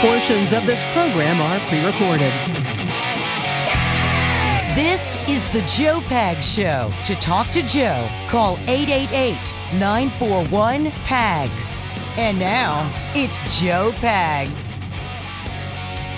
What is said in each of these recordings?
Portions of this program are pre recorded. This is the Joe Pag Show. To talk to Joe, call 888 941 PAGS. And now, it's Joe Pags.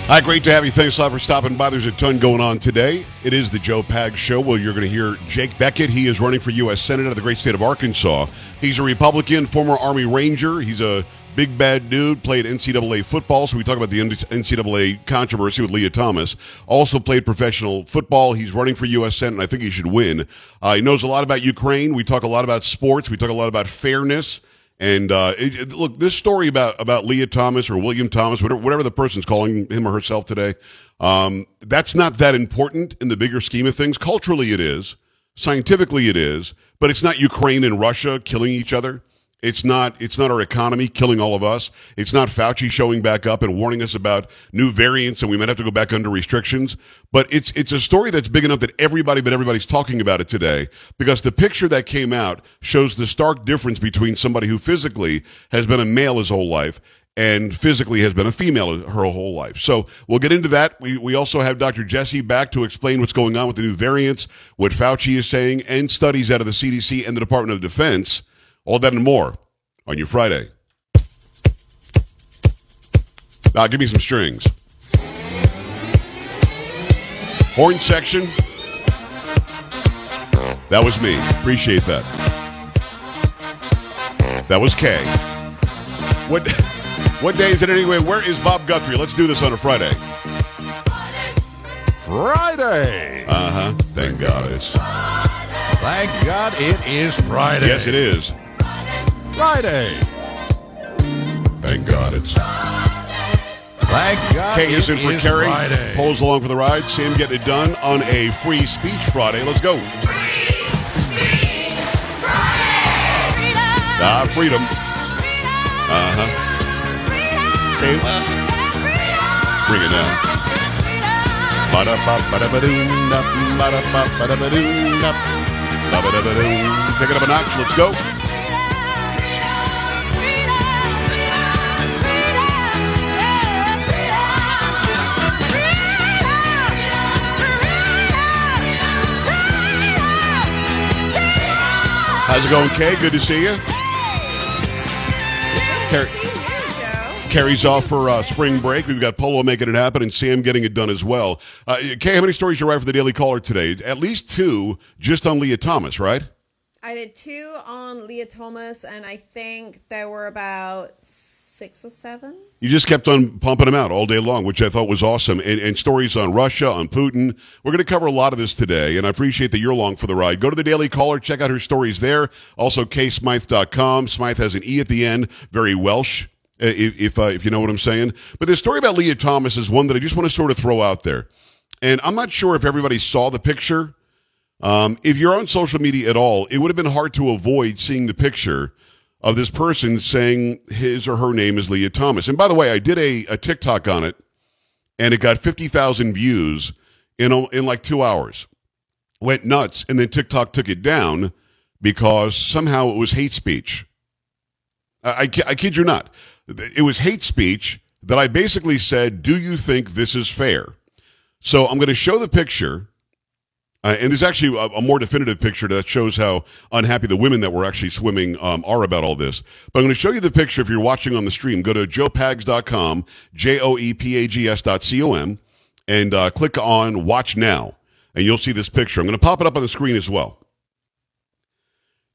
Hi, great to have you. Thanks a lot for stopping by. There's a ton going on today. It is the Joe Pag Show. Well, you're going to hear Jake Bequette. He is running for U.S. Senate out of the great state of Arkansas. He's a Republican, former Army Ranger. He's a big bad dude, played NCAA football. So we talk about the NCAA controversy with Lia Thomas. Also played professional football. He's running for U.S. Senate, and I think he should win. Uh, he knows a lot about Ukraine. We talk a lot about sports. We talk a lot about fairness. And uh, it, look, this story about about Lia Thomas or William Thomas, whatever, whatever the person's calling him or herself today, um, that's not that important in the bigger scheme of things. Culturally, it is. Scientifically, it is. But it's not Ukraine and Russia killing each other. It's not it's not our economy killing all of us. It's not Fauci showing back up and warning us about new variants and we might have to go back under restrictions. But it's it's a story that's big enough that everybody but everybody's talking about it today because the picture that came out shows the stark difference between somebody who physically has been a male his whole life and physically has been a female her whole life. So we'll get into that. We, we also have Dr. Jesse back to explain what's going on with the new variants, what Fauci is saying, and studies out of the CDC and the Department of Defense. All that and more on your Friday. Now, give me some strings. Horn section. That was me. Appreciate that. That was Kay. What what day is it anyway? Where is Bob Guthrie? Let's do this on a Friday. Friday. Uh huh. Thank God it's. Thank God it is Friday. Yes, it is. Friday. Thank God it's. Thank God Kay is in for is Kerry. Friday. Polls along for the ride. Sam getting it done on a free speech Friday. Let's go. Ah, freedom. Uh huh. Say what? Bring it down. Ba-da-ba-ba-da-ba-doo-nup, ba-da-ba-ba-da-ba-doo-nup, ba-ba-da-ba-doo. Take it up a notch. Let's go. How's it going, Kay? Good to see you. Car- See you, Joe. carries off for uh, spring break. We've got Polo making it happen and Sam getting it done as well. Uh, Kay, how many stories you write for the Daily Caller today? At least two just on Lia Thomas, right? I did two on Lia Thomas, and I think there were about six or seven. You just kept on pumping them out all day long, which I thought was awesome. And, and stories on Russia, on Putin. We're going to cover a lot of this today, and I appreciate that you're along for the ride. Go to the Daily Caller, check out her stories there. Also, ksmythe.com. Smythe has an E at the end, very Welsh. If if, uh, if you know what I'm saying, but the story about Lia Thomas is one that I just want to sort of throw out there, and I'm not sure if everybody saw the picture. Um, if you're on social media at all, it would have been hard to avoid seeing the picture of this person saying his or her name is Lia Thomas. And by the way, I did a, a TikTok on it, and it got 50,000 views in, in like two hours. Went nuts, and then TikTok took it down because somehow it was hate speech. I, I, I kid you not. It was hate speech that I basically said, Do you think this is fair? So I'm going to show the picture Uh, and there's actually a, a, more definitive picture that shows how unhappy the women that were actually swimming um, are about all this. But I'm going to show you the picture if you're watching on the stream. Go to joepags.com, J O E P A G S dot C O M, and uh, click on Watch Now, and you'll see this picture. I'm going to pop it up on the screen as well.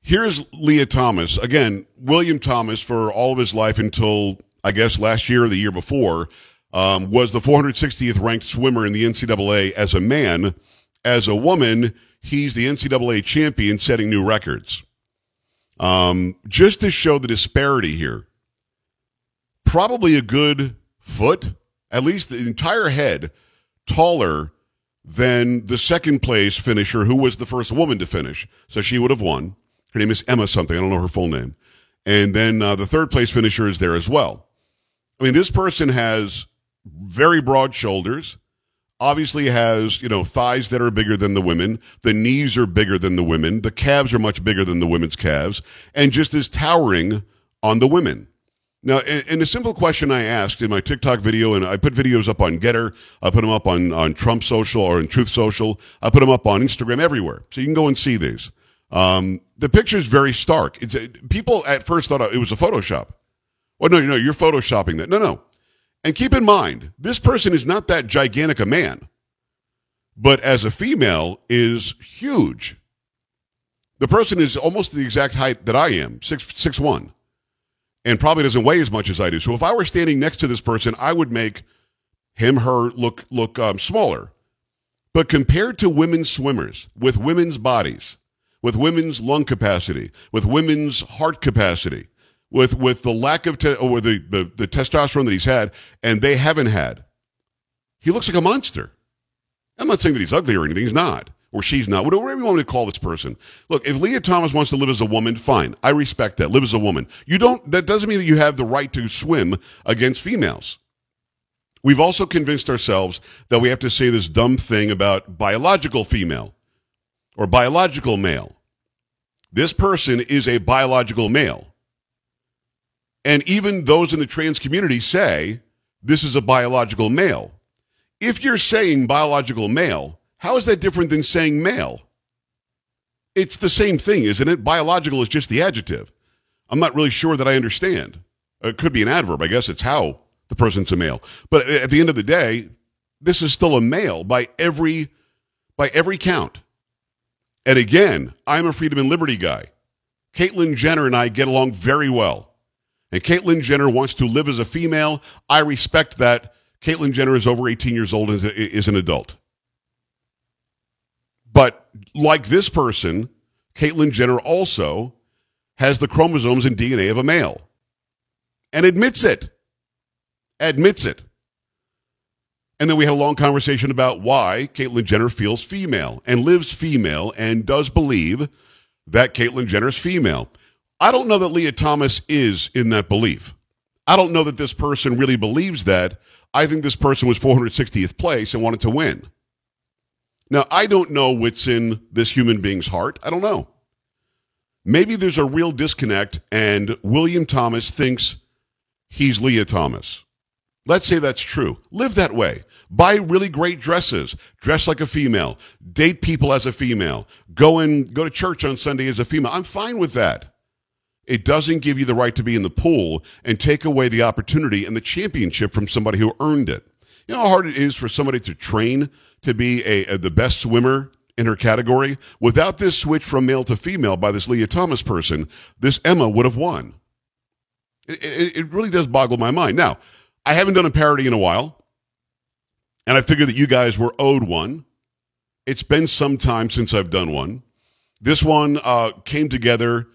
Here's Lia Thomas. Again, William Thomas, for all of his life until, I guess, last year or the year before, um, was the 460th ranked swimmer in the NCAA as a man as a woman, he's the NCAA champion, setting new records. Um, just to show the disparity here, probably a good foot, at least the entire head, taller than the second place finisher, who was the first woman to finish. So she would have won. Her name is Emma something. I don't know her full name. And then uh, the third place finisher is there as well. I mean, this person has very broad shoulders obviously has, you know, thighs that are bigger than the women. The knees are bigger than the women. The calves are much bigger than the women's calves and just is towering on the women. Now, in a simple question I asked in my TikTok video, and I put videos up on GETTR I put them up on, on Trump Social or in Truth Social, I put them up on Instagram, everywhere. So you can go and see these. Um, the picture is very stark. It's, people at first thought it was a Photoshop. Well, no, no, you're Photoshopping that. No, no. And keep in mind, this person is not that gigantic a man, but as a female is huge. The person is almost the exact height that I am, six six one, and probably doesn't weigh as much as I do. So if I were standing next to this person, I would make him her look look um, smaller. But compared to women swimmers with women's bodies, with women's lung capacity, with women's heart capacity, with with the lack of te- or the, the the testosterone that he's had, and they haven't had. He looks like a monster. I'm not saying that he's ugly or anything. He's not, or she's not. Whatever you want to call this person. Look, if Lia Thomas wants to live as a woman, fine. I respect that. Live as a woman. You don't. That doesn't mean that you have the right to swim against females. We've also convinced ourselves that we have to say this dumb thing about biological female or biological male. This person is a biological male. And even those in the trans community say this is a biological male. If you're saying biological male, how is that different than saying male? It's the same thing, isn't it? Biological is just the adjective. I'm not really sure that I understand. It could be an adverb. I guess it's how the person's a male. But at the end of the day, this is still a male by every by every count. And again, I'm a freedom and liberty guy. Caitlyn Jenner and I get along very well. And Caitlyn Jenner wants to live as a female. I respect that. Caitlyn Jenner is over 18 years old and is an adult. But like this person, Caitlyn Jenner also has the chromosomes and DNA of a male and admits it. Admits it. And then we had a long conversation about why Caitlyn Jenner feels female and lives female and does believe that Caitlyn Jenner is female. I don't know that Lia Thomas is in that belief. I don't know that this person really believes that. I think this person was 460th place and wanted to win. Now, I don't know what's in this human being's heart. I don't know. Maybe there's a real disconnect, and William Thomas thinks he's Lia Thomas. Let's say that's true. Live that way. Buy really great dresses. Dress like a female. Date people as a female. Go and go to church on Sunday as a female. I'm fine with that. It doesn't give you the right to be in the pool and take away the opportunity and the championship from somebody who earned it. You know how hard it is for somebody to train to be a, a the best swimmer in her category? Without this switch from male to female by this Lia Thomas person, this Emma would have won. It, it, it really does boggle my mind. Now, I haven't done a parody in a while, and I figured that you guys were owed one. It's been some time since I've done one. This one uh, came together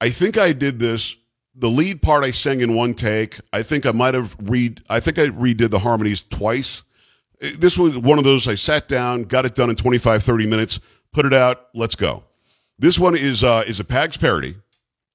I think I did this. The lead part I sang in one take. I think I might have read. I think I redid the harmonies twice. This was one of those I sat down, got it done in 25, 30 minutes, put it out, let's go. This one is uh, is a Pags parody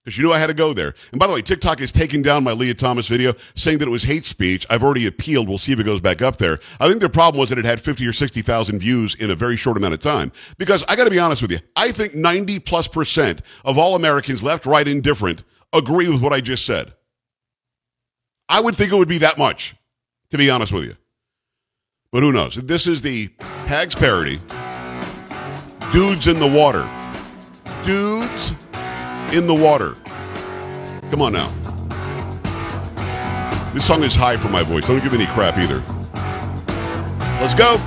because you knew I had to go there. And by the way, TikTok is taking down my Lia Thomas video saying that it was hate speech. I've already appealed. We'll see if it goes back up there. I think their problem was that it had 50 or 60,000 views in a very short amount of time. Because I got to be honest with you, I think 90 plus percent of all Americans, left, right, indifferent, agree with what I just said. I would think it would be that much, to be honest with you. But who knows? This is the Pags parody. Dudes in the water. Dudes in the water. Come on now. This song is high for my voice. Don't give me any crap either. Let's go.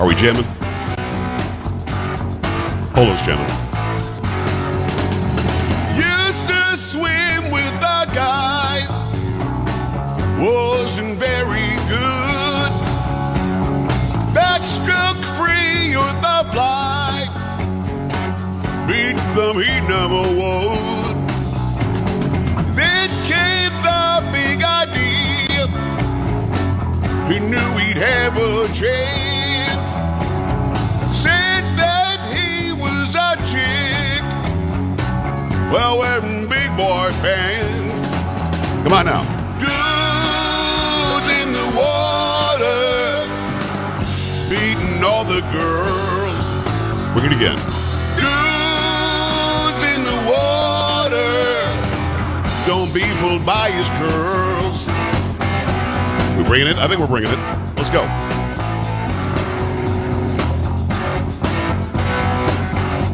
Are we jamming? Polo's jamming. Used to swim with the guys. Wasn't very good. Fly. Beat them, he never would. Then came the big idea. He knew he'd have a chance. Said that he was a chick. Well, wearing big boy pants. Come on now. Dudes in the water, beating all the girls. Bring it again. Dudes in the water, don't be fooled by his curls. We bringing it? I think we're bringing it. Let's go.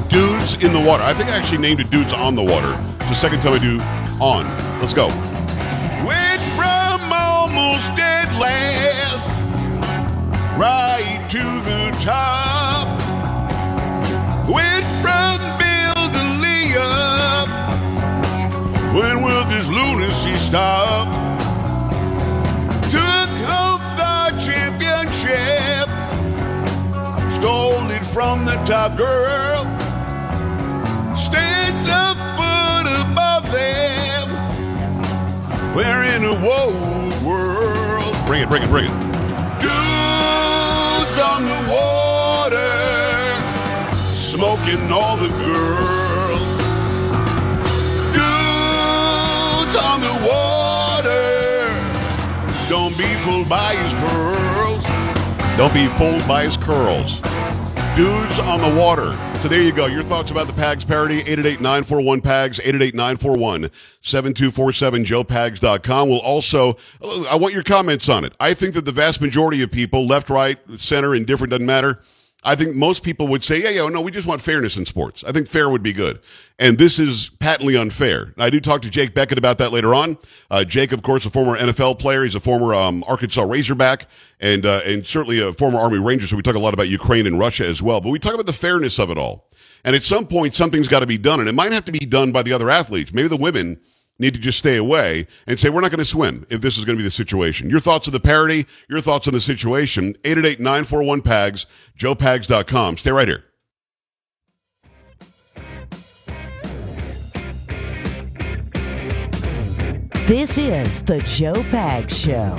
Dudes in the water. I think I actually named it Dudes on the Water. It's the second time I do on. Let's go. Went from almost dead last right to the top. This lunacy stop? Took home the championship. Stole it from the top girl. Stands a foot above them. We're in a woe world. Bring it, bring it, bring it. Dudes on the water, smoking all the girls. Don't be fooled by his curls. Don't be fooled by his curls. Dudes on the water. So there you go. Your thoughts about the PAGS parody, 888-941-PAGS, 888-941-7247, joepags.com. We'll also, uh, I want your comments on it. I think that the vast majority of people, left, right, center, indifferent, doesn't matter. I think most people would say, yeah, yeah, no, we just want fairness in sports. I think fair would be good. And this is patently unfair. I do talk to Jake Bequette about that later on. Uh, Jake, of course, a former NFL player. He's a former um, Arkansas Razorback and, uh, and certainly a former Army Ranger. So we talk a lot about Ukraine and Russia as well. But we talk about the fairness of it all. And at some point, something's got to be done. And it might have to be done by the other athletes. Maybe the women need to just stay away and say, we're not going to swim if this is going to be the situation. Your thoughts on the parody, your thoughts on the situation, 888-941-PAGS, joepags.com. Stay right here. This is the Joe Pag Show.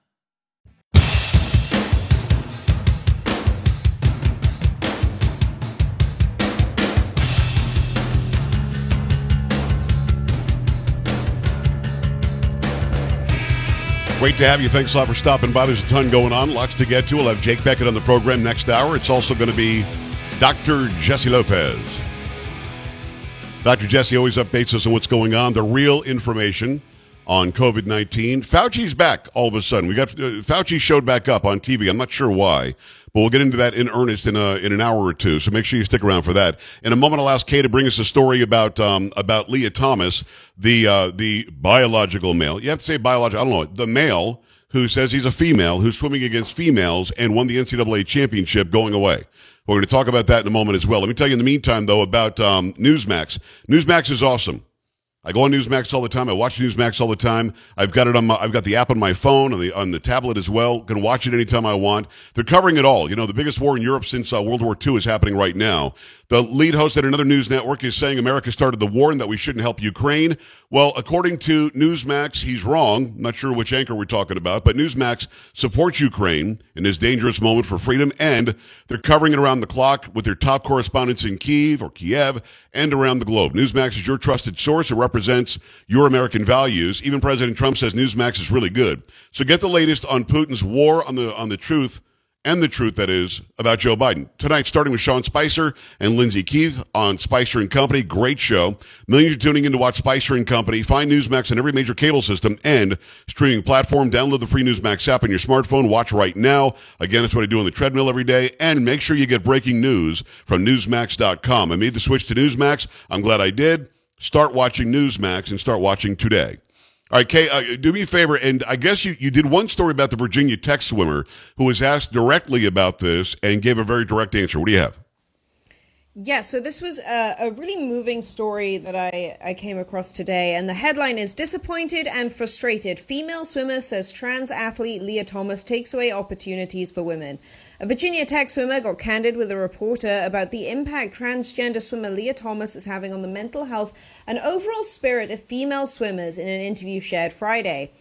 Great to have you. Thanks a lot for stopping by. There's a ton going on, lots to get to. We'll have Jake Bequette on the program next hour. It's also going to be Dr. Jesse Lopez. Dr. Jesse always updates us on what's going on, the real information on COVID 19. Fauci's back all of a sudden. We got uh, Fauci showed back up on TV. I'm not sure why, but we'll get into that in earnest in a, in an hour or two. So make sure you stick around for that. In a moment, I'll ask Kay to bring us a story about um, about Lia Thomas, the uh, the biological male. You have to say biological. I don't know the male who says he's a female who's swimming against females and won the NCAA championship going away. We're going to talk about that in a moment as well. Let me tell you in the meantime, though, about um, Newsmax. Newsmax is awesome. I go on Newsmax all the time. I watch Newsmax all the time. I've got it on my, I've got the app on my phone on the on the tablet as well. Can watch it anytime I want. They're covering it all. You know, the biggest war in Europe since uh, World War II is happening right now. The lead host at another news network is saying America started the war and that we shouldn't help Ukraine. Well, according to Newsmax, he's wrong. I'm not sure which anchor we're talking about, but Newsmax supports Ukraine in this dangerous moment for freedom, and they're covering it around the clock with their top correspondents in Kiev or Kiev and around the globe. Newsmax is your trusted source. It represents your American values. Even President Trump says Newsmax is really good. So get the latest on Putin's war on the on the truth and the truth that is about Joe Biden. Tonight, starting with Sean Spicer and Lyndsay Keith on Spicer and Company. Great show. Millions are tuning in to watch Spicer and Company. Find Newsmax on every major cable system and streaming platform. Download the free Newsmax app on your smartphone. Watch right now. Again, that's what I do on the treadmill every day. And make sure you get breaking news from Newsmax.com. I made the switch to Newsmax. I'm glad I did. Start watching Newsmax and start watching today. All right, Kay, uh, do me a favor, and I guess you, you did one story about the Virginia Tech swimmer who was asked directly about this and gave a very direct answer. What do you have? Yeah, so this was a, a, really moving story that I, I came across today, and the headline is Disappointed and Frustrated. Female swimmer says trans athlete Lia Thomas takes away opportunities for women. A Virginia Tech swimmer got candid with a reporter about the impact transgender swimmer Lia Thomas is having on the mental health and overall spirit of female swimmers in an interview shared Friday.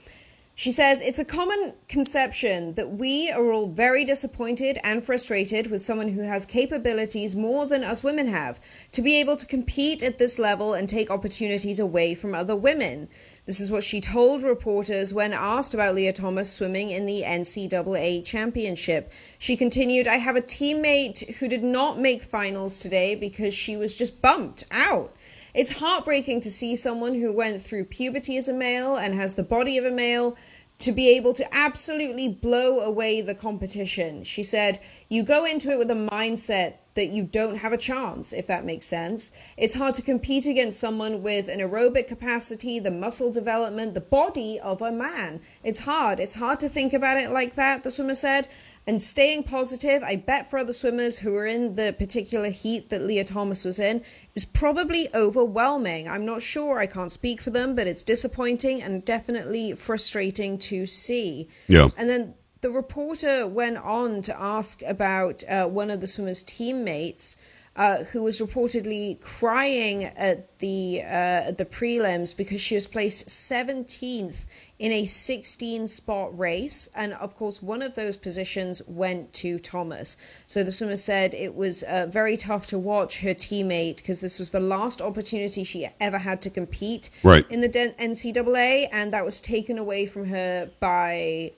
She says it's a common conception that we are all very disappointed and frustrated with someone who has capabilities more than us women have to be able to compete at this level and take opportunities away from other women. This is what she told reporters when asked about Lia Thomas swimming in the NCAA championship. She continued, I have a teammate who did not make finals today because she was just bumped out. It's heartbreaking to see someone who went through puberty as a male and has the body of a male to be able to absolutely blow away the competition. She said, You go into it with a mindset that you don't have a chance, if that makes sense. It's hard to compete against someone with an aerobic capacity, the muscle development, the body of a man. It's hard. It's hard to think about it like that, the swimmer said and staying positive, I bet for other swimmers who are in the particular heat that Lia Thomas was in, is probably overwhelming. I'm not sure, I can't speak for them, but it's disappointing and definitely frustrating to see. Yeah. And then the reporter went on to ask about uh, one of the swimmers' teammates. Uh, who was reportedly crying at the uh, at the prelims because she was placed 17th in a 16 spot race. And of course, one of those positions went to Thomas. So the swimmer said it was uh, very tough to watch her teammate because this was the last opportunity she ever had to compete right. in the NCAA, and that was taken away from her by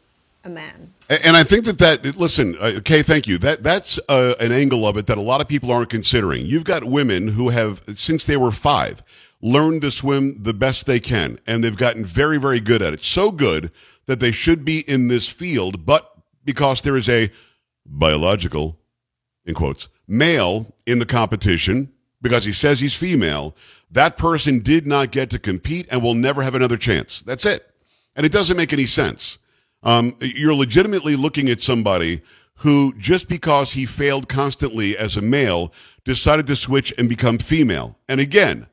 a man. And I think that that listen, uh, Kay, thank you. That that's uh, an angle of it that a lot of people aren't considering. You've got women who have since they were five learned to swim the best they can, and they've gotten very, very good at it. So good that they should be in this field, but because there is a biological, in quotes, male in the competition, because he says he's female, that person did not get to compete and will never have another chance. That's it. And it doesn't make any sense. Um, you're legitimately looking at somebody who, just because he failed constantly as a male, decided to switch and become female. And again,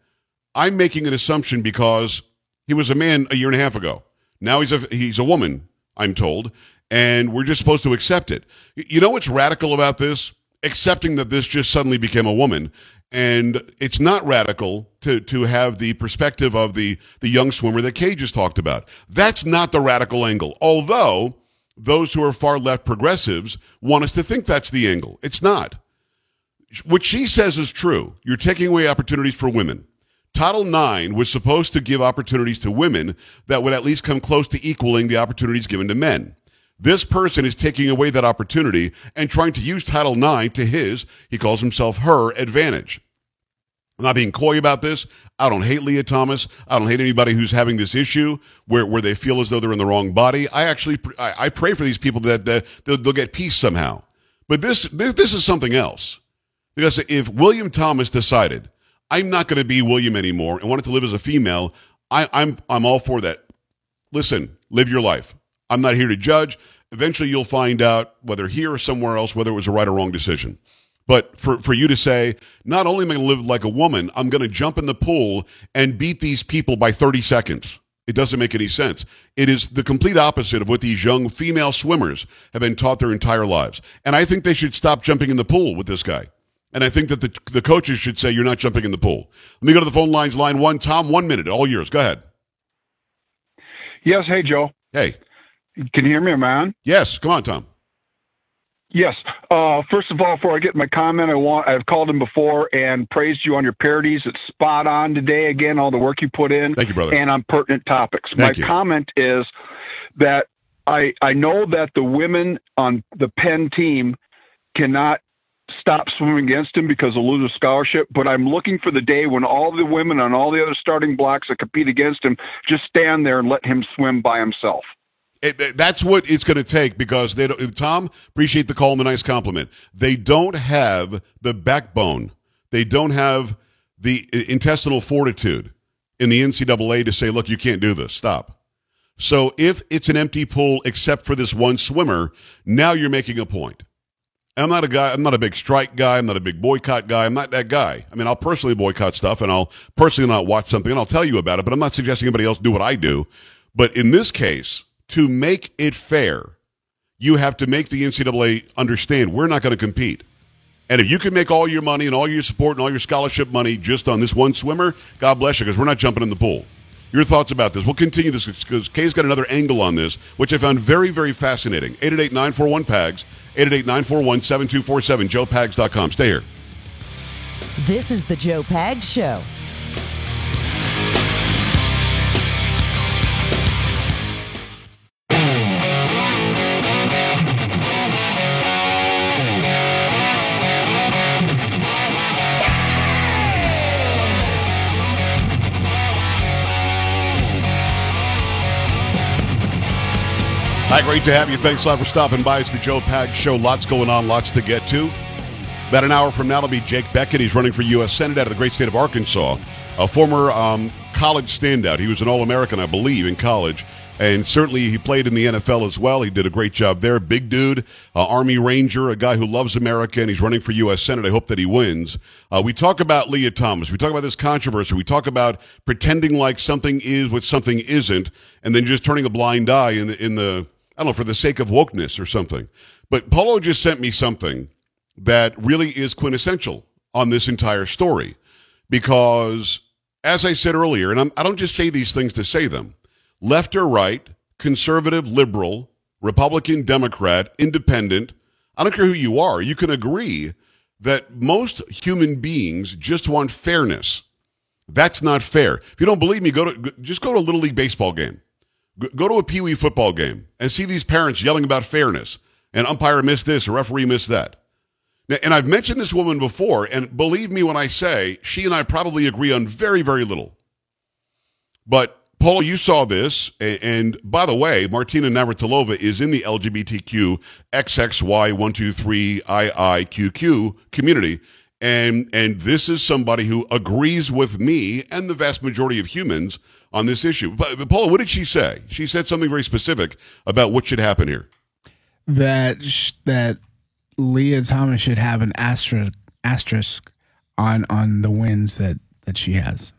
I'm making an assumption because he was a man a year and a half ago. Now he's a he's a woman, I'm told, and we're just supposed to accept it. You know what's radical about this? Accepting that this just suddenly became a woman. And it's not radical to, to have the perspective of the, the young swimmer that Kay just talked about. That's not the radical angle. Although those who are far left progressives want us to think that's the angle. It's not. What she says is true. You're taking away opportunities for women. Title IX was supposed to give opportunities to women that would at least come close to equaling the opportunities given to men. This person is taking away that opportunity and trying to use Title IX to his, he calls himself her, advantage. I'm not being coy about this. I don't hate Lia Thomas. I don't hate anybody who's having this issue where, where they feel as though they're in the wrong body. I actually I, I pray for these people that, that they'll, they'll get peace somehow. But this, this this is something else. Because if William Thomas decided I'm not going to be William anymore and wanted to live as a female, I, I'm I'm all for that. Listen, live your life. I'm not here to judge. Eventually, you'll find out whether here or somewhere else whether it was a right or wrong decision. But for, for you to say, not only am I going to live like a woman, I'm going to jump in the pool and beat these people by 30 seconds. It doesn't make any sense. It is the complete opposite of what these young female swimmers have been taught their entire lives. And I think they should stop jumping in the pool with this guy. And I think that the, the coaches should say, you're not jumping in the pool. Let me go to the phone lines, line one. Tom, one minute, all yours. Go ahead. Yes. Hey, Joe. Hey. Can you hear me, man? Yes. Come on, Tom. Yes. Uh, first of all, before I get my comment, I want I've called him before and praised you on your parodies. It's spot on today. Again, all the work you put in. Thank you, brother. And on pertinent topics. Thank my you. comment is that I I know that the women on the Penn team cannot stop swimming against him because they'll lose a scholarship. But I'm looking for the day when all the women on all the other starting blocks that compete against him just stand there and let him swim by himself. It, that's what it's going to take because they don't. Tom, appreciate the call and the nice compliment. They don't have the backbone. They don't have the uh, intestinal fortitude in the NCAA to say, "Look, you can't do this. Stop." So if it's an empty pool except for this one swimmer, now you're making a point. I'm not a guy. I'm not a big strike guy. I'm not a big boycott guy. I'm not that guy. I mean, I'll personally boycott stuff and I'll personally not watch something and I'll tell you about it. But I'm not suggesting anybody else do what I do. But in this case to make it fair, you have to make the NCAA understand we're not going to compete. And if you can make all your money and all your support and all your scholarship money just on this one swimmer, God bless you, because we're not jumping in the pool. Your thoughts about this? We'll continue this because Kay's got another angle on this, which I found very, very fascinating. 888-941-PAGS, 888-941-7247, joepags.com. Stay here. This is the Joe Pag Show. Great to have you. Thanks a lot for stopping by. It's the Joe Pag Show. Lots going on, lots to get to. About an hour from now, it'll be Jake Bequette. He's running for U.S. Senate out of the great state of Arkansas, a former um, college standout. He was an All American, I believe, in college. And certainly he played in the NFL as well. He did a great job there. Big dude, uh, Army Ranger, a guy who loves America, and he's running for U.S. Senate. I hope that he wins. Uh, we talk about Lia Thomas. We talk about this controversy. We talk about pretending like something is what something isn't, and then just turning a blind eye in the, in the I don't know, for the sake of wokeness or something. But Polo just sent me something that really is quintessential on this entire story. Because, as I said earlier, and I'm, I do not just say these things to say them, left or right, conservative, liberal, Republican, Democrat, independent, I don't care who you are, you can agree that most human beings just want fairness. That's not fair. If you don't believe me, go to just go to a little league baseball game. Go to a Pee Wee football game and see these parents yelling about fairness and umpire missed this or referee missed that. And I've mentioned this woman before, and believe me when I say she and I probably agree on very, very little. But Paul, you saw this, and by the way, Martina Navratilova is in the LGBTQ XXY123IIQQ community. And, and this is somebody who agrees with me and the vast majority of humans on this issue. But, but Paula, what did she say? She said something very specific about what should happen here. That that Lia Thomas should have an asterisk asterisk on on the wins that that she has.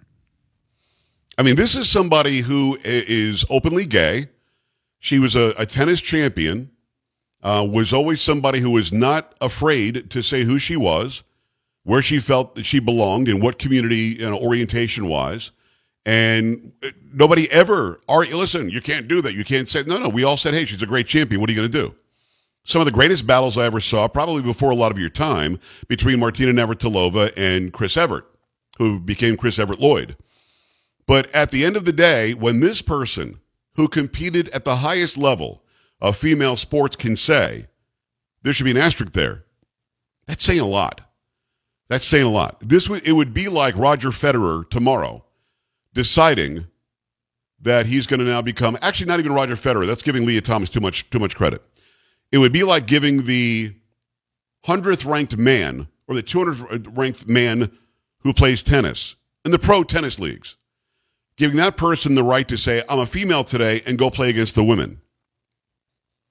I mean, this is somebody who is openly gay. She was a, a tennis champion. Uh, was always somebody who was not afraid to say who she was, where she felt that she belonged, and what community you know, orientation wise. And uh, nobody ever, are, listen, you can't do that. You can't say, no, no. We all said, hey, she's a great champion. What are you going to do? Some of the greatest battles I ever saw, probably before a lot of your time, between Martina Navratilova and Chris Evert, who became Chris Evert Lloyd. But at the end of the day, when this person who competed at the highest level of female sports can say, there should be an asterisk there, that's saying a lot. That's saying a lot. This would, it would be like Roger Federer tomorrow deciding that he's going to now become actually not even Roger Federer. That's giving Lia Thomas too much too much credit. It would be like giving the hundredth ranked man or the 200th ranked man who plays tennis in the pro tennis leagues, giving that person the right to say, "I'm a female today," and go play against the women.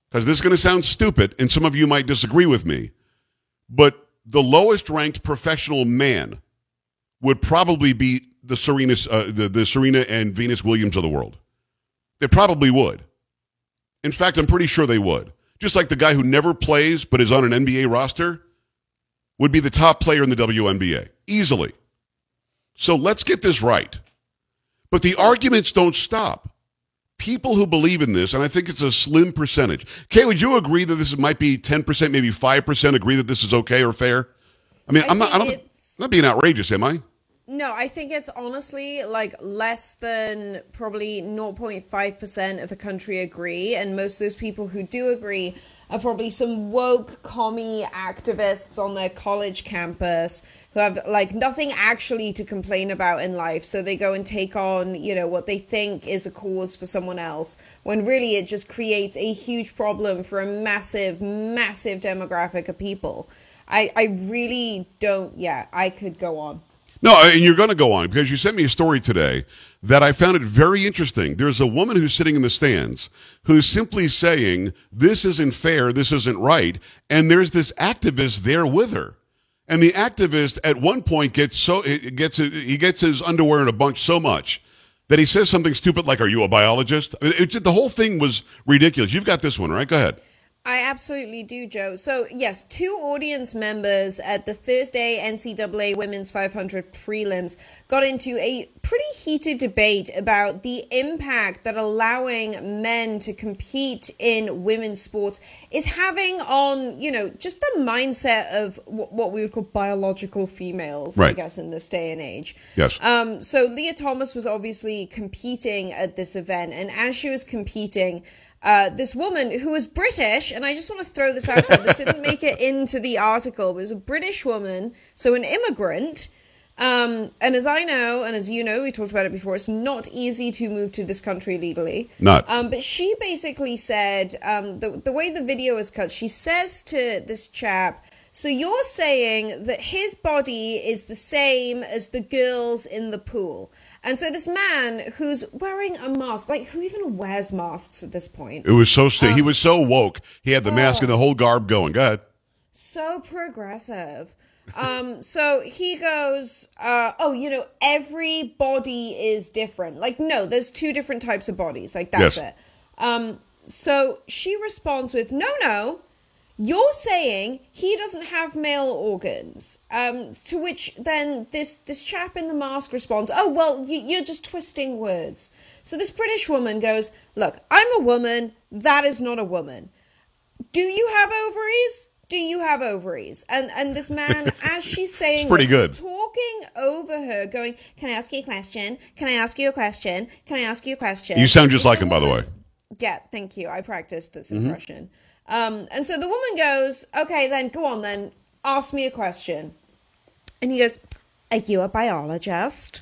Because this is going to sound stupid, and some of you might disagree with me, but the lowest ranked professional man would probably be the Serena, uh, the, the Serena and Venus Williams of the world. They probably would. In fact, I'm pretty sure they would. Just like the guy who never plays but is on an NBA roster would be the top player in the WNBA easily. So let's get this right. But the arguments don't stop. People who believe in this, and I think it's a slim percentage. Kay, would you agree that this might be 10%, maybe 5% agree that this is okay or fair? I mean, I I'm not, I don't, I'm not being outrageous, am I? No, I think it's honestly like less than probably 0.5% of the country agree. And most of those people who do agree are probably some woke commie activists on their college campus who have like nothing actually to complain about in life. So they go and take on, you know, what they think is a cause for someone else when really it just creates a huge problem for a massive, massive demographic of people. I, I really don't, yeah, I could go on. No, and you're going to go on because you sent me a story today that I found it very interesting. There's a woman who's sitting in the stands who's simply saying, This isn't fair, this isn't right. And there's this activist there with her. And the activist at one point gets so it gets he gets his underwear in a bunch so much that he says something stupid like, "Are you a biologist?" I mean, it, the whole thing was ridiculous. You've got this one, right? Go ahead. I absolutely do, Joe. So, yes, two audience members at the Thursday NCAA Women's 500 prelims got into a pretty heated debate about the impact that allowing men to compete in women's sports is having on, you know, just the mindset of wh- what we would call biological females, right. I guess, in this day and age. Yes. Um, so Lia Thomas was obviously competing at this event, and as she was competing, uh, this woman who was British, and I just want to throw this out there. This didn't make it into the article. It was a British woman, so an immigrant. Um, and as I know, and as you know, we talked about it before. It's not easy to move to this country legally. Not. Um, but she basically said um, the the way the video is cut. She says to this chap. So you're saying that his body is the same as the girls in the pool. And so this man who's wearing a mask, like who even wears masks at this point? It was so sta- he was so woke. He had the mask and the whole garb going. Go ahead. so progressive. Um, so he goes, uh, oh, you know, every body is different. Like, no, there's two different types of bodies. Like, that's Yes. it. Um, so she responds with, no, no, you're saying he doesn't have male organs. Um, to which then this this chap in the mask responds, oh, well, you, you're just twisting words. So this British woman goes, look, I'm a woman. That is not a woman do you have ovaries? Do you have ovaries? And and this man, as she's saying, It's pretty this, is good. talking over her, going, "Can I ask you a question? Can I ask you a question? Can I ask you a question?" You sound just like him, by the way. Yeah, thank you. I practiced this Mm-hmm. impression. Um, and so the woman goes, "Okay, then go on, then ask me a question." And he goes, "Are you a biologist?"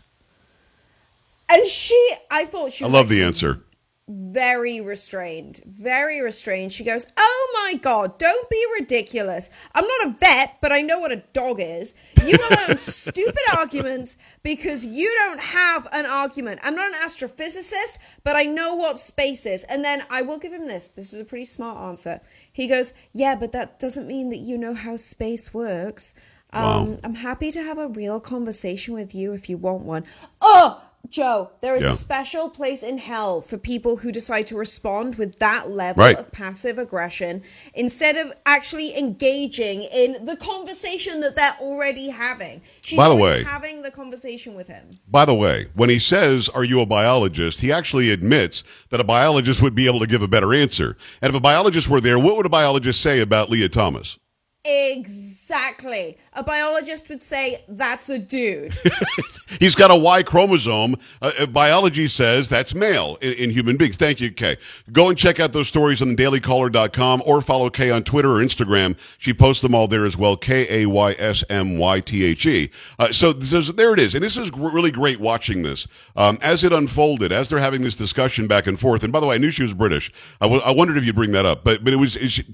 And she, I thought she I love the answer. Very restrained, very restrained. She goes, Oh my God, don't be ridiculous. I'm not a vet, but I know what a dog is. You rely on stupid arguments because you don't have an argument. I'm not an astrophysicist, but I know what space is. And then I will give him this. This is a pretty smart answer. He goes, Yeah, but that doesn't mean that you know how space works. Um, I'm happy to have a real conversation with you if you want one. Oh, Joe, there is Yeah. a special place in hell for people who decide to respond with that level Right. of passive aggression instead of actually engaging in the conversation that they're already having. She's By the way- having the conversation with him. By the way, when he says, Are you a biologist? he actually admits that a biologist would be able to give a better answer. And if a biologist were there, what would a biologist say about Lia Thomas? Exactly. A biologist would say that's a dude. He's got a Y chromosome. Uh, uh, biology says that's male in, in human beings. Thank you, Kay. Go and check out those stories on dailycaller.com or follow Kay on Twitter or Instagram. She posts them all there as well. K A Y S M Y T H E. Uh, So this is, there it is. And this is really great watching this. Um, as it unfolded, as they're having this discussion back and forth. And by the way, I knew she was British. I, w- I wondered if you'd bring that up. But, but it was, she-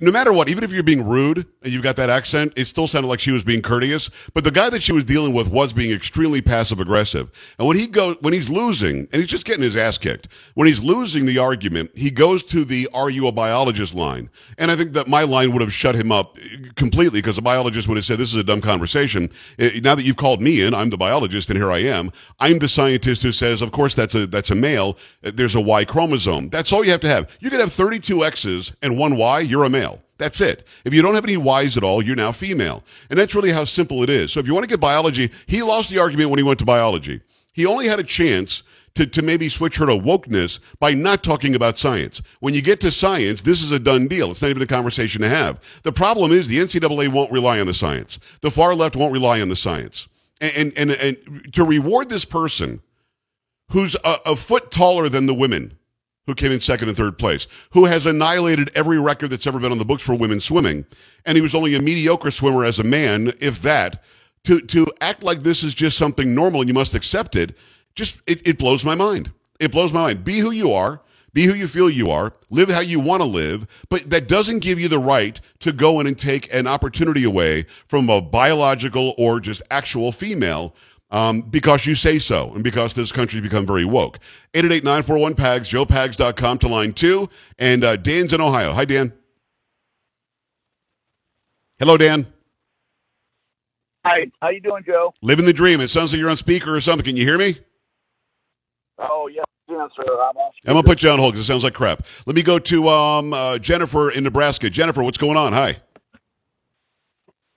no matter what, even if you're being rude and you've got that accent, it still sounded like she was being courteous. But the guy that she was dealing with was being extremely passive aggressive. And when he goes, when he's losing, and he's just getting his ass kicked, when he's losing the argument, he goes to the "Are you a biologist?" line. And I think that my line would have shut him up completely because the biologist would have said, "This is a dumb conversation." Eh, Now that you've called me in, I'm the biologist, and here I am. I'm the scientist who says, "Of course, that's a that's a male. Eh, There's a Y chromosome. That's all you have to have. You could have 32 X's and one Y. You're a male." That's it. If you don't have any Y's at all, you're now female. And that's really how simple it is. So if you want to get biology, he lost the argument when he went to biology. He only had a chance to, to maybe switch her to wokeness by not talking about science. When you get to science, this is a done deal. It's not even a conversation to have. The problem is the NCAA won't rely on the science. The far left won't rely on the science. And, and, and, and to reward this person who's a, a foot taller than the women who came in second and third place, who has annihilated every record that's ever been on the books for women swimming, and he was only a mediocre swimmer as a man, if that. To to act like this is just something normal and you must accept it, just it, it blows my mind. It blows my mind. Be who you are. Be who you feel you are. Live how you want to live. But that doesn't give you the right to go in and take an opportunity away from a biological or just actual female um, because you say so and because this country's become very woke. 888-941-PAGS, joepags.com to line two. And uh, Dan's in Ohio. Hi, Dan. Hello, Dan. Hi, how you doing, Joe? Living the dream. It sounds like you're on speaker or something. Can you hear me? Oh yes, yes, sir. I'm on I'm gonna put you on hold because it sounds like crap. Let me go to um, uh, Jennifer in Nebraska. Jennifer, what's going on? Hi.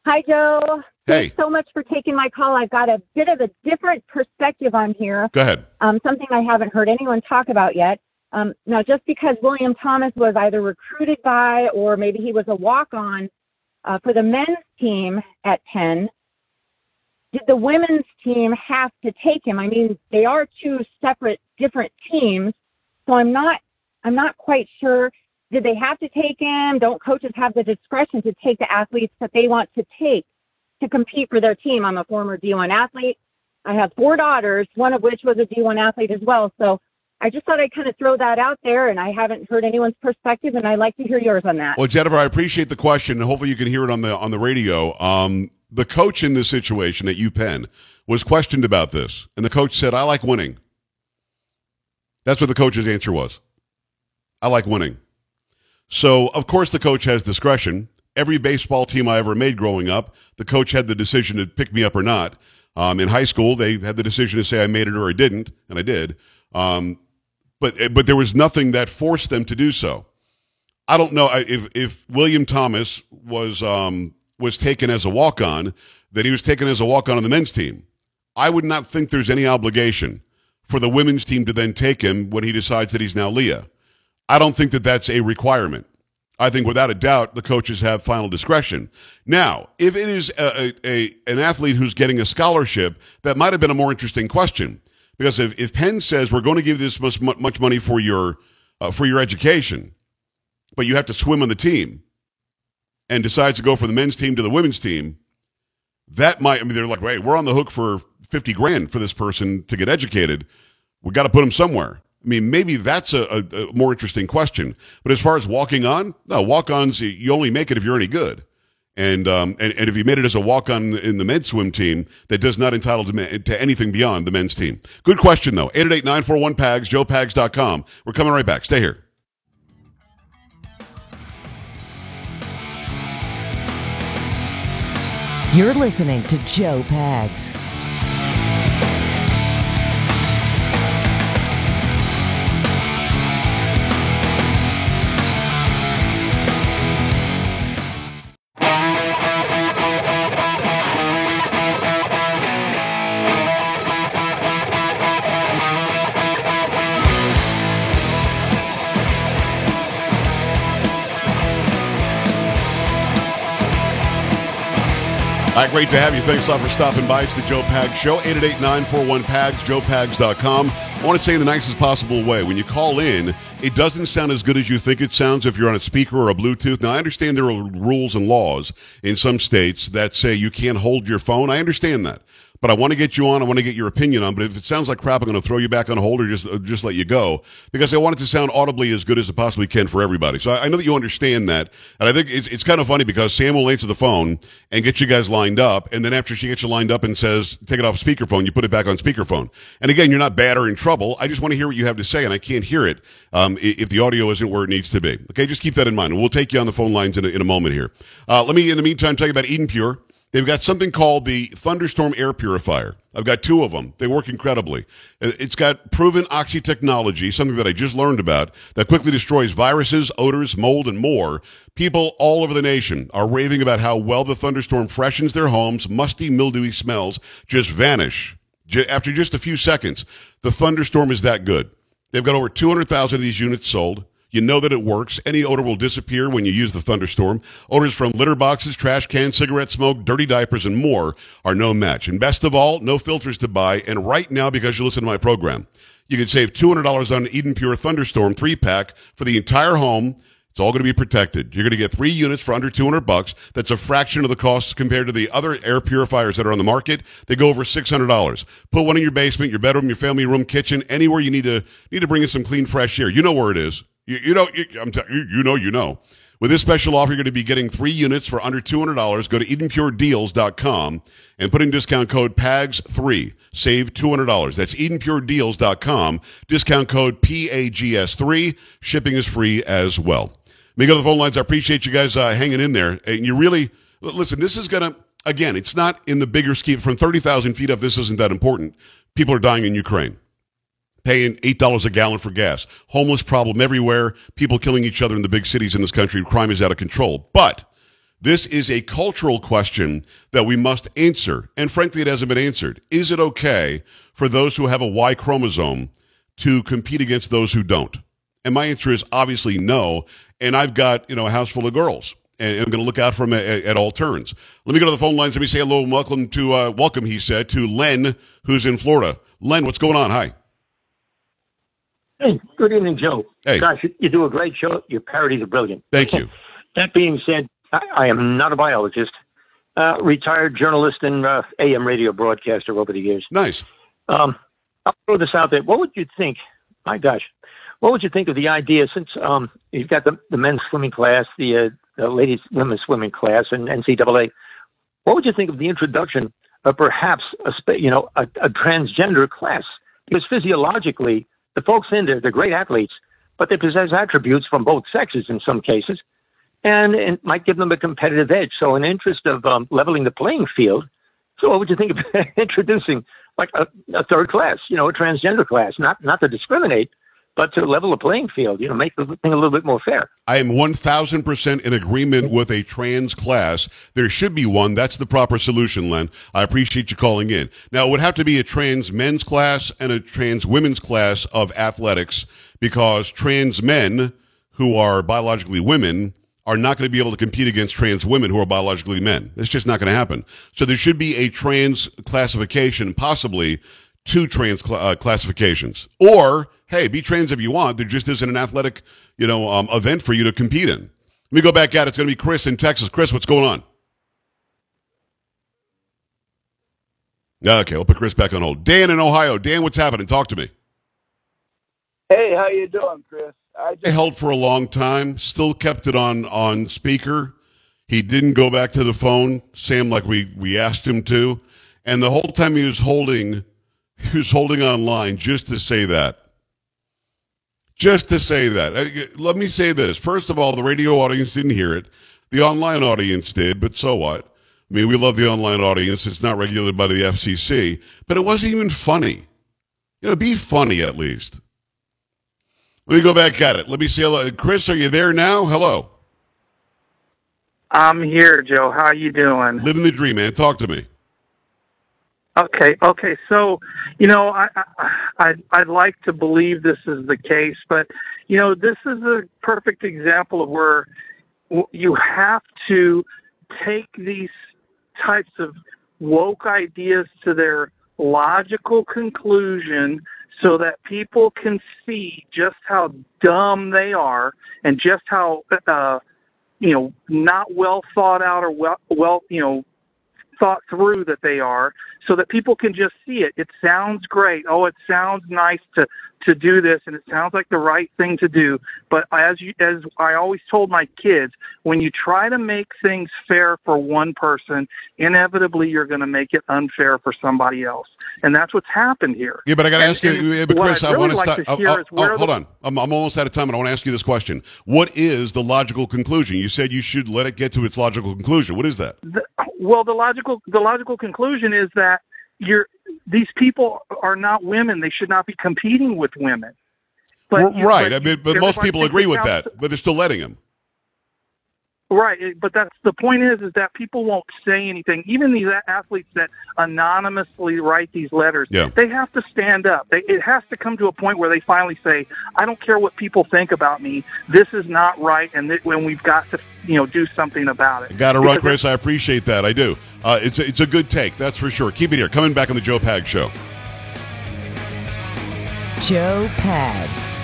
Hi, Joe. Hey. Thanks so much for taking my call. I've got a bit of a different perspective on here. Go ahead. Um, something I haven't heard anyone talk about yet. Um, now, just because William Thomas was either recruited by or maybe he was a walk on uh, for the men's team at Penn, did the women's team have to take him? I mean, they are two separate, different teams. So I'm not, I'm not quite sure. Did they have to take him? Don't coaches have the discretion to take the athletes that they want to take to compete for their team? I'm a former D1 athlete. I have four daughters, one of which was a D1 athlete as well. So I just thought I'd kind of throw that out there, and I haven't heard anyone's perspective, and I'd like to hear yours on that. Well, Jennifer, I appreciate the question, and hopefully you can hear it on the on the radio. Um, the coach in this situation at UPenn was questioned about this, and the coach said, "I like winning." That's what the coach's answer was. I like winning. So, of course, the coach has discretion. Every baseball team I ever made growing up, the coach had the decision to pick me up or not. Um, in high school, they had the decision to say I made it or I didn't, and I did. Um, but but there was nothing that forced them to do so. I don't know if if William Thomas was um, was taken as a walk on, that he was taken as a walk on on the men's team. I would not think there's any obligation for the women's team to then take him when he decides that he's now Lia. I don't think that that's a requirement. I think without a doubt the coaches have final discretion. Now, if it is a, a, an athlete who's getting a scholarship, that might have been a more interesting question because if, if Penn says we're going to give this much, much money for your uh, for your education, but you have to swim on the team, and decides to go from the men's team to the women's team, that might I mean they're like, wait, we're on the hook for fifty grand for this person to get educated. We got to put them somewhere. I mean, maybe that's a, a, a more interesting question. But as far as walking on, no, walk ons, you only make it if you're any good. And, um, and, and if you made it as a walk on in the men's swim team, that does not entitle to, to anything beyond the men's team. Good question, though. 888 941 PAGS, joepags.com. We're coming right back. Stay here. You're listening to Joe Pags. All right, great to have you. Thanks a lot for stopping by. It's the Joe Pags Show, 888-941-PAGS, joepags.com. I want to say in the nicest possible way, when you call in, it doesn't sound as good as you think it sounds if you're on a speaker or a Bluetooth. Now, I understand there are rules and laws in some states that say you can't hold your phone. I understand that. But I want to get you on. I want to get your opinion on. But if it sounds like crap, I'm going to throw you back on hold or just uh, just let you go because I want it to sound audibly as good as it possibly can for everybody. So I, I know that you understand that, and I think it's, it's kind of funny because Sam will answer the phone and get you guys lined up, and then after she gets you lined up and says take it off speakerphone, you put it back on speakerphone. And again, you're not bad or in trouble. I just want to hear what you have to say, and I can't hear it um, if the audio isn't where it needs to be. Okay, just keep that in mind. We'll take you on the phone lines in a, in a moment here. Uh, let me, in the meantime, tell you about Eden Pure. They've got something called the Thunderstorm Air Purifier. I've got two of them. They work incredibly. Uh, it's got proven oxy technology, something that I just learned about, that quickly destroys viruses, odors, mold, and more. People all over the nation are raving about how well the thunderstorm freshens their homes. Musty, mildewy smells just vanish after just a few seconds. The thunderstorm is that good. They've got over 200,000 of these units sold. You know that it works. Any odor will disappear when you use the thunderstorm. Odors from litter boxes, trash cans, cigarette smoke, dirty diapers, and more are no match. And best of all, no filters to buy. And right now, because you listen to my program, you can save $200 on an Eden Pure Thunderstorm 3 pack for the entire home. It's all going to be protected. You're going to get three units for under 200 bucks. That's a fraction of the cost compared to the other air purifiers that are on the market. They go over $600. Put one in your basement, your bedroom, your family room, kitchen, anywhere you need to need to bring in some clean, fresh air. You know where it is. You, you know, you, I'm you, you know, you know. With this special offer, you're going to be getting three units for under $200. Go to EdenPureDeals.com and put in discount code PAGS3. Save $200. That's EdenPureDeals.com. Discount code PAGS3. Shipping is free as well. Let me go to the phone lines. I appreciate you guys uh, hanging in there. And you really, listen, this is going to, again, it's not in the bigger scheme. From 30,000 feet up, this isn't that important. People are dying in Ukraine paying $8 a gallon for gas. Homeless problem everywhere. People killing each other in the big cities in this country. Crime is out of control. But this is a cultural question that we must answer. And frankly, it hasn't been answered. Is it okay for those who have a Y chromosome to compete against those who don't? And my answer is obviously no. And I've got, you know, a house full of girls. And I'm going to look out for them at, at, all turns. Let me go to the phone lines. Let me say hello and welcome to, uh, welcome, he said, to Len, who's in Florida. Len, what's going on? Hi. Hey, good evening, Joe. Hey. Gosh, you, do a great show. Your parodies are brilliant. Thank you. that being said, I, I, am not a biologist. Uh, retired journalist and uh, AM radio broadcaster over the years. Nice. Um, I'll throw this out there. What would you think? My gosh, what would you think of the idea since um, you've got the, the men's swimming class, the, uh, the ladies women's swimming class, and NCAA? What would you think of the introduction of perhaps a you know a, a transgender class? Because physiologically, the folks in there, they're great athletes, but they possess attributes from both sexes in some cases, and it might give them a competitive edge. So, in interest of um, leveling the playing field, so what would you think of introducing like a, a third class, you know, a transgender class, not not to discriminate, but to level the playing field, you know, make the thing a little bit more fair. I am 1000% in agreement with a trans class. There should be one. That's the proper solution, Len. I appreciate you calling in. Now, it would have to be a trans men's class and a trans women's class of athletics because trans men who are biologically women are not going to be able to compete against trans women who are biologically men. It's just not going to happen. So there should be a trans classification, possibly two trans cl- uh, classifications. Or, hey, be trans if you want. There just isn't an athletic, you know, um, event for you to compete in. Let me go back at it. It's going to be Chris in Texas. Chris, what's going on? Okay, we'll put Chris back on hold. Dan in Ohio. Dan, what's happening? Talk to me. Hey, how you doing, Chris? I just- held for a long time. Still kept it on on speaker. He didn't go back to the phone, Sam, like we we asked him to. And the whole time he was holding he was holding online just to say that. Just to say that. Uh, let me say this. First of all, the radio audience didn't hear it. The online audience did, but so what? I mean, we love the online audience. It's not regulated by the FCC, but it wasn't even funny. You know, be funny at least. Let me go back at it. Let me see. Hello. Chris, are you there now? Hello. I'm here, Joe. How you doing? Living the dream, man. Talk to me. Okay, okay. So, you know, I, I I'd like to believe this is the case, but you know, this is a perfect example of where you have to take these types of woke ideas to their logical conclusion so that people can see just how dumb they are and just how uh, you know not well thought out or well well you know thought through that they are so that people can just see it. It sounds great. Oh, it sounds nice to to do this and it sounds like the right thing to do. But as you as I always told my kids, when you try to make things fair for one person, inevitably you're going to make it unfair for somebody else. And that's what's happened here. Yeah, but I got to ask you, but Chris, I really want like to. Oh, to hear oh, is where oh, hold the- on, I'm, I'm almost out of time, and I want to ask you this question: What is the logical conclusion? You said you should let it get to its logical conclusion. What is that? the, well, the logical the logical conclusion is that you're these people are not women. They should not be competing with women. You- right. I mean, but most people agree with that, but they're still letting him. Right, but that's the point is is that people won't say anything. Even these athletes that anonymously write these letters, Yeah. they have to stand up. They, it has to come to a point where they finally say, "I don't care what people think about me. This is not right, and th- when we've got to, you know, do something about it." Got to run, Chris. I appreciate that. I do. Uh, it's a, it's a good take, that's for sure. Keep it here. Coming back on the Joe Pag Show. Joe Pags.